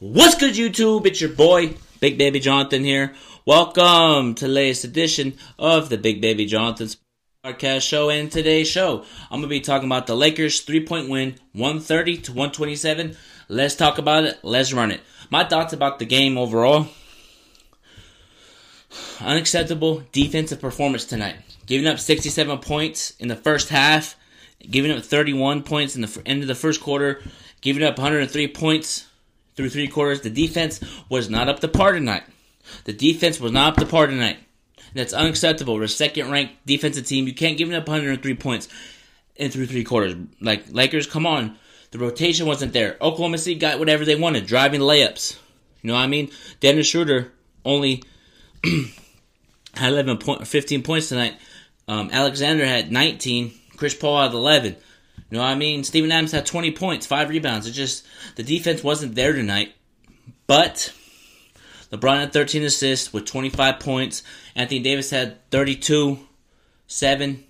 What's good, YouTube? It's your boy, Big Baby Jonathan here. Welcome to the latest edition of the Big Baby Jonathan's podcast show. And today's show, I'm gonna be talking about the Lakers three-point win, 130 to 127. Let's talk about it. Let's run it. My thoughts about the game overall. Unacceptable defensive performance tonight. Giving up 67 points in the first half, giving up 31 points in the end of the first quarter, giving up 103 points through three quarters. The defense was not up to par tonight. The defense was not up to par tonight. That's unacceptable. We're a second ranked defensive team. You can't give up 103 points in through three quarters. Like, Lakers, come on. The rotation wasn't there. Oklahoma City got whatever they wanted, driving layups. You know what I mean? Dennis Schroeder only had 11 point, 15 points tonight. Um, Alexander had 19. Chris Paul had 11. You know what I mean? Steven Adams had 20 points, 5 rebounds. It just, the defense wasn't there tonight. But LeBron had 13 assists with 25 points. Anthony Davis had 32, 7,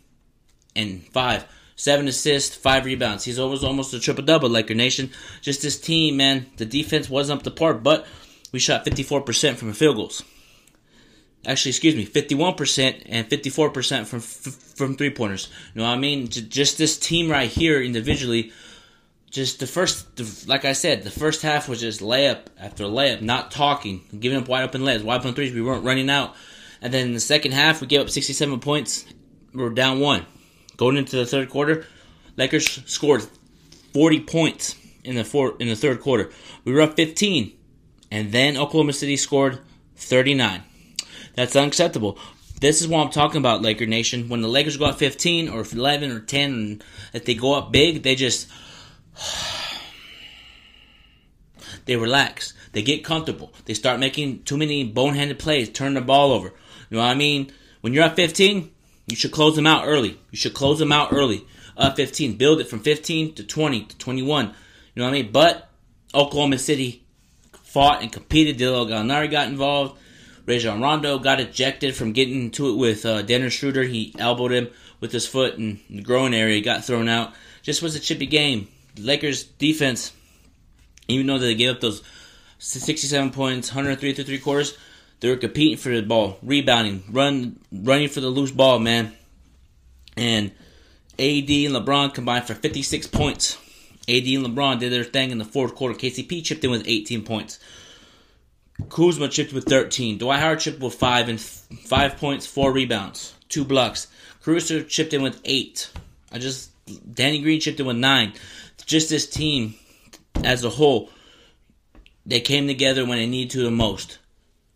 and 5. 7 assists, 5 rebounds. He's always almost a triple double, Laker Nation. Just this team, man, the defense wasn't up to par, but we shot 54% from the field goals actually, excuse me, 51% and 54% from from three pointers. You know what I mean? Just this team right here individually, just the first, like I said, the first half was just layup after layup, not talking, giving up wide open layups, wide open threes. We weren't running out. And then the second half, we gave up 67 points. We are down one. Going into the third quarter, Lakers scored 40 points in the four, in the third quarter. We were up 15, and then Oklahoma City scored 39. That's unacceptable. This is what I'm talking about, Laker Nation. When the Lakers go up 15 or 11 or 10, and if they go up big, they just they relax. They get comfortable. They start making too many boneheaded plays, turn the ball over. You know what I mean? When you're at 15, you should close them out early. You should close them out early. Up 15, build it from 15 to 20 to 21. You know what I mean? But Oklahoma City fought and competed. Danilo Gallinari got involved. Rajon Rondo got ejected from getting into it with uh, Dennis Schroeder. He elbowed him with his foot in the groin area. Got thrown out. Just was a chippy game. Lakers defense, even though they gave up those 67 points, 103 to three quarters, they were competing for the ball, rebounding, run, running for the loose ball, man. And AD and LeBron combined for 56 points. AD and LeBron did their thing in the fourth quarter. KCP chipped in with 18 points. Kuzma chipped with 13. Dwight Howard chipped with 5 and 5 points, 4 rebounds, 2 blocks. Caruso chipped in with 8. I just Danny Green chipped in with 9. Just this team as a whole, they came together when they needed to the most.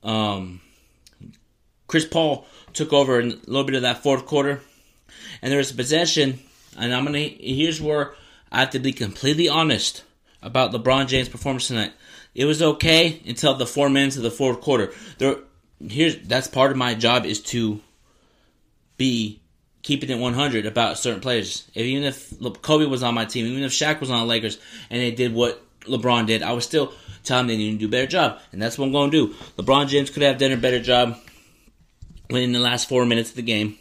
Um, Chris Paul took over a little bit of that fourth quarter, and there was a possession. And I'm gonna here's where I have to be completely honest about LeBron James' performance tonight. It was okay until the four minutes of the fourth quarter. There, here's that's part of my job is to be keeping it 100 about certain players. If, even if Kobe was on my team, even if Shaq was on the Lakers, and they did what LeBron did, I was still telling them they need to do a better job, and that's what I'm going to do. LeBron James could have done a better job in the last four minutes of the game.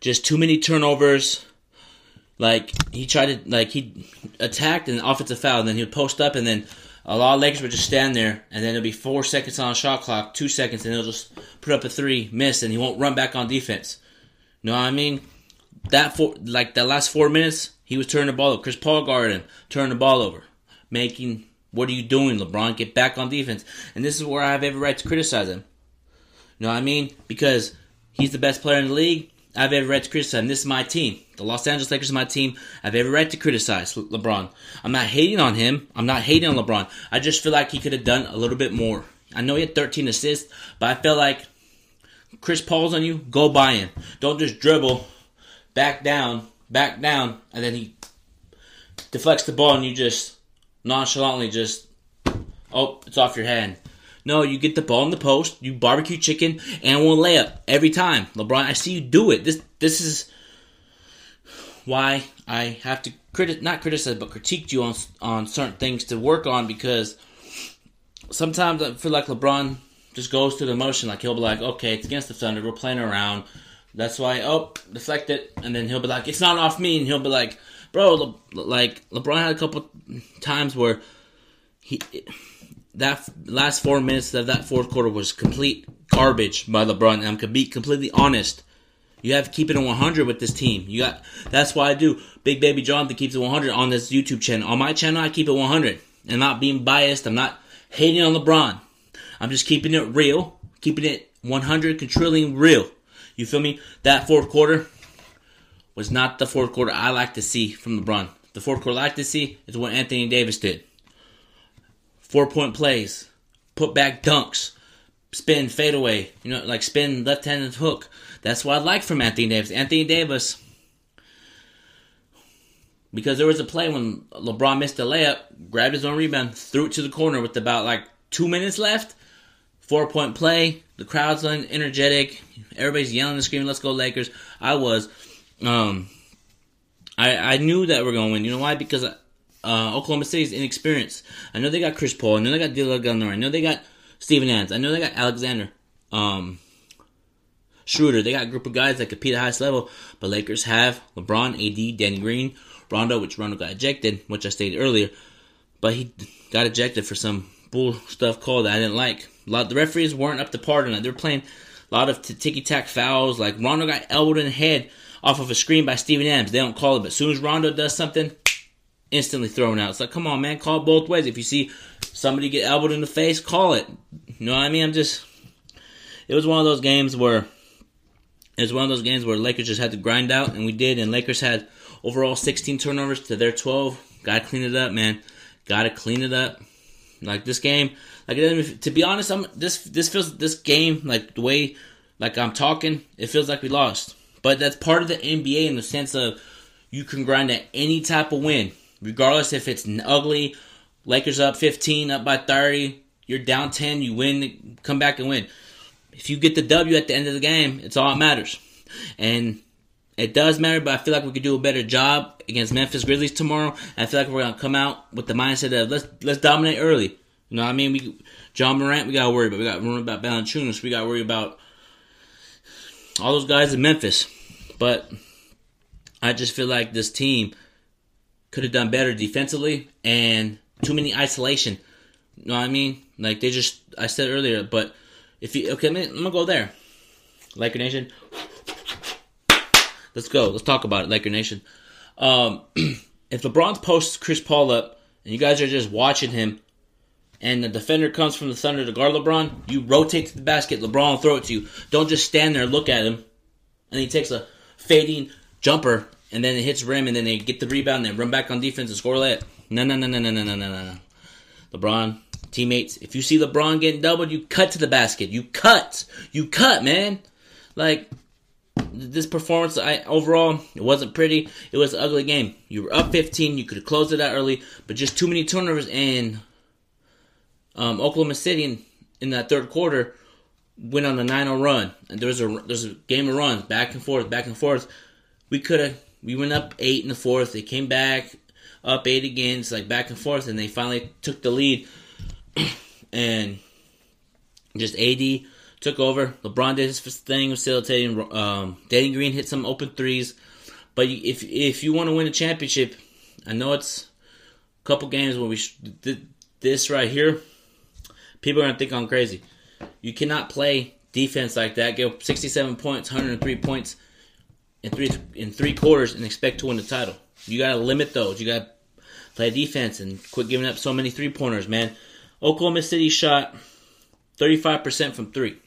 Just too many turnovers. Like he tried to like he attacked and an offensive foul, and then he would post up, and then a lot of Lakers would just stand there, and then it'll be four seconds on shot clock, two seconds, and he'll just put up a three, miss, and he won't run back on defense. You know what I mean? That four, like that last four minutes, he was turning the ball over. Chris Paul guarded him, turning the ball over, making. What are you doing, LeBron? Get back on defense. And this is where I have every right to criticize him. You know what I mean? Because he's the best player in the league. I have every right to criticize him. This is my team. The Los Angeles Lakers are my team. I have every right to criticize Le- LeBron. I'm not hating on him. I'm not hating on LeBron. I just feel like he could have done a little bit more. I know he had 13 assists, but I feel like Chris Paul's on you. Go by him. Don't just dribble, back down, back down, and then he deflects the ball and you just nonchalantly just, oh, it's off your hand. No, you get the ball in the post, you barbecue chicken, and one layup every time. LeBron, I see you do it. This this is why I have to criti- not criticize but critique you on on certain things to work on because sometimes I feel like LeBron just goes through the motion. Like he'll be like, okay, it's against the Thunder, we're playing around. That's why, oh, deflect it, and then he'll be like, it's not off me, and he'll be like, bro, Le- like LeBron had a couple times where he that last four minutes of that fourth quarter was complete garbage by LeBron. I'm gonna be completely honest. You have to keep it on 100 with this team. You got that's why I do. Big Baby Jonathan keeps it 100 on this YouTube channel. On my channel, I keep it 100 and not being biased. I'm not hating on LeBron. I'm just keeping it real, keeping it 100 controlling real. You feel me? That fourth quarter was not the fourth quarter I like to see from LeBron. The fourth quarter I like to see is what Anthony Davis did. Four point plays, put back dunks, spin fadeaway, you know, like spin left handed hook. That's what I like from Anthony Davis. Anthony Davis, because there was a play when LeBron missed a layup, grabbed his own rebound, threw it to the corner with about like two minutes left. Four point play. The crowd's energetic. Everybody's yelling and screaming, "Let's go Lakers!" I was. Um, I I knew that we're going to win. You know why? Because uh, Oklahoma City's inexperienced. I know they got Chris Paul. I know they got D'Lo Gallinari. I know they got Steven Adams. I know they got Alexander. Um, Schroeder. They got a group of guys that compete at the highest level. But Lakers have LeBron, AD, Danny Green, Rondo, which Rondo got ejected, which I stated earlier. But he got ejected for some bull stuff called that I didn't like. A lot the referees weren't up to par tonight. They're playing a lot of ticky tack fouls. Like Rondo got elbowed in the head off of a screen by Steven Adams. They don't call it, but as soon as Rondo does something, instantly thrown out. It's like, come on, man, call both ways. If you see somebody get elbowed in the face, call it. You know what I mean? I'm just. It was one of those games where. It was one of those games where Lakers just had to grind out, and we did. And Lakers had overall 16 turnovers to their 12. Gotta clean it up, man. Gotta clean it up. Like this game, like to be honest, I'm this this feels this game like the way like I'm talking, it feels like we lost. But that's part of the NBA in the sense of you can grind at any type of win, regardless if it's ugly. Lakers up 15, up by 30, you're down 10, you win, come back and win. If you get the W at the end of the game, it's all that matters. And it does matter, but I feel like we could do a better job against Memphis Grizzlies tomorrow. I feel like we're gonna come out with the mindset of let's let's dominate early. You know what I mean? We Ja Morant, we gotta worry about. We got to worry about Valanciunas. We gotta worry about all those guys in Memphis. But I just feel like this team could have done better defensively and too many isolation. You know what I mean? Like they just I said earlier, but if you okay, I'm gonna go there. Laker Nation. Let's go. Let's talk about it, Laker Nation. Um, if LeBron posts Chris Paul up and you guys are just watching him, and the defender comes from the Thunder to guard LeBron, you rotate to the basket. LeBron will throw it to you. Don't just stand there and look at him. And he takes a fading jumper and then it hits rim and then they get the rebound and they run back on defense and score layup. No, no, no, no, no, no, no, no, no. LeBron, teammates, if you see LeBron getting doubled, you cut to the basket. You cut. You cut, man. Like, this performance, I overall, it wasn't pretty. It was an ugly game. You were up 15. You could have closed it out early, but just too many turnovers. And um, Oklahoma City in, in that third quarter went on a 9-0 run. And there was a there's a game of runs back and forth, back and forth. We could have we went up eight in the fourth. They came back up eight again. It's like back and forth, and they finally took the lead. and just AD took over. LeBron did his thing, facilitating. Um, Danny Green hit some open threes. But if if you want to win a championship, I know it's a couple games where we sh- this right here. People are gonna think I'm crazy. You cannot play defense like that. Get 67 points, 103 points in three in three quarters, and expect to win the title. You gotta limit those. You gotta play defense and quit giving up so many three pointers, man. Oklahoma City shot 35% from three.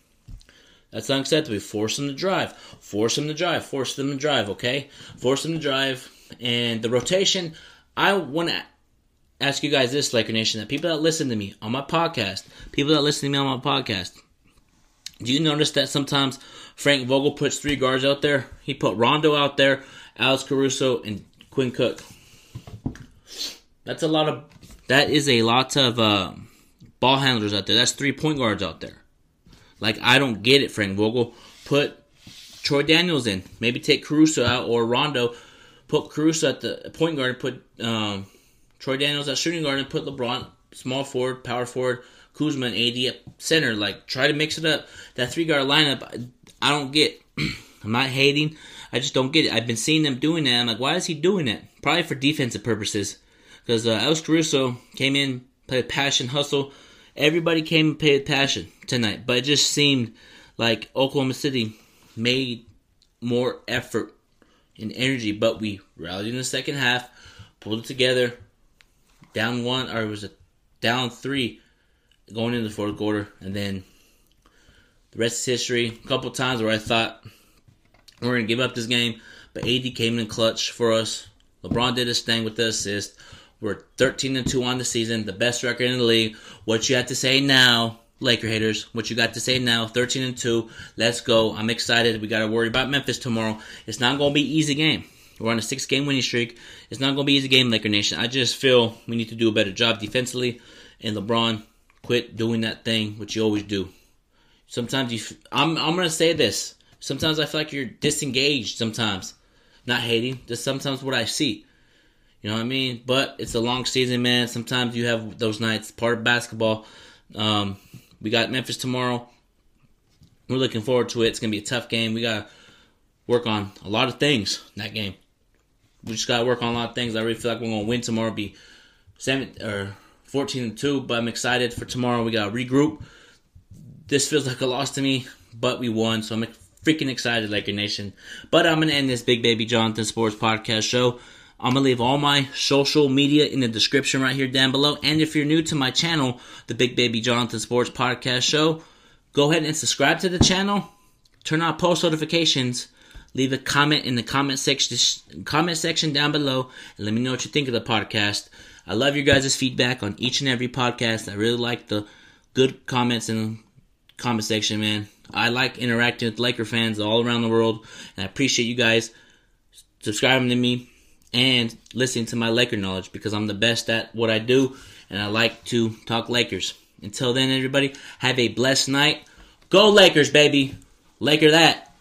That's unacceptable. Force them to drive. Force them to drive. Force them to drive, okay? Force them to drive. And the rotation, I want to ask you guys this, Laker Nation, that people that listen to me on my podcast, people that listen to me on my podcast, do you notice that sometimes Frank Vogel puts three guards out there? He put Rondo out there, Alex Caruso, and Quinn Cook. That's a lot of. That is a lot of uh, ball handlers out there. That's three point guards out there. Like I don't get it, Frank Vogel. Put Troy Daniels in. Maybe take Caruso out or Rondo. Put Caruso at the point guard. And put um, Troy Daniels at shooting guard and put LeBron small forward, power forward, Kuzma and AD at center. Like try to mix it up. That three guard lineup, I, I don't get. I'm not hating. I just don't get it. I've been seeing them doing that. I'm like, why is he doing that? Probably for defensive purposes. Because uh, Alex Caruso came in, played passion, hustle, Everybody came and played passion tonight, but it just seemed like Oklahoma City made more effort and energy, but we rallied in the second half, pulled it together, down one, or it was a down three going into the fourth quarter, and then the rest is history. A couple times where I thought we're to give up this game, but AD came in clutch for us. LeBron did his thing with the assist. We're 13 and 2 on the season, the best record in the league. What you have to say now, Laker haters, what you got to say now, 13 and 2. Let's go. I'm excited. We got to worry about Memphis tomorrow. It's not to be easy game. We're on a six game winning streak. It's not going to be easy game, Laker Nation. I just feel we need to do a better job defensively. And LeBron, quit doing that thing, which you always do. Sometimes you, I'm, I'm going to say this. Sometimes I feel like you're disengaged sometimes. Not hating, just sometimes what I see. You know what I mean? But it's a long season, man. Sometimes you have those nights. Part of basketball. Um, we got Memphis tomorrow. We're looking forward to it. It's gonna be a tough game. We gotta work on a lot of things in that game. We just gotta work on a lot of things. I really feel like we're gonna win tomorrow. Be seven or fourteen and two. But I'm excited for tomorrow. We gotta regroup. This feels like a loss to me, but we won, so I'm freaking excited, Laker Nation. But I'm gonna end this Big Baby Jonathan Sports Podcast show. I'm going to leave all my social media in the description right here down below. And if you're new to my channel, the Big Baby Jonathan Sports Podcast Show, go ahead and subscribe to the channel. Turn on post notifications. Leave a comment in the comment section, comment section down below, and let me know what you think of the podcast. I love your guys' feedback on each and every podcast. I really like the good comments in the comment section, man. I like interacting with Laker fans all around the world, and I appreciate you guys subscribing to me and listening to my Laker knowledge because I'm the best at what I do and I like to talk Lakers. Until then, everybody, have a blessed night. Go Lakers, baby. Laker that.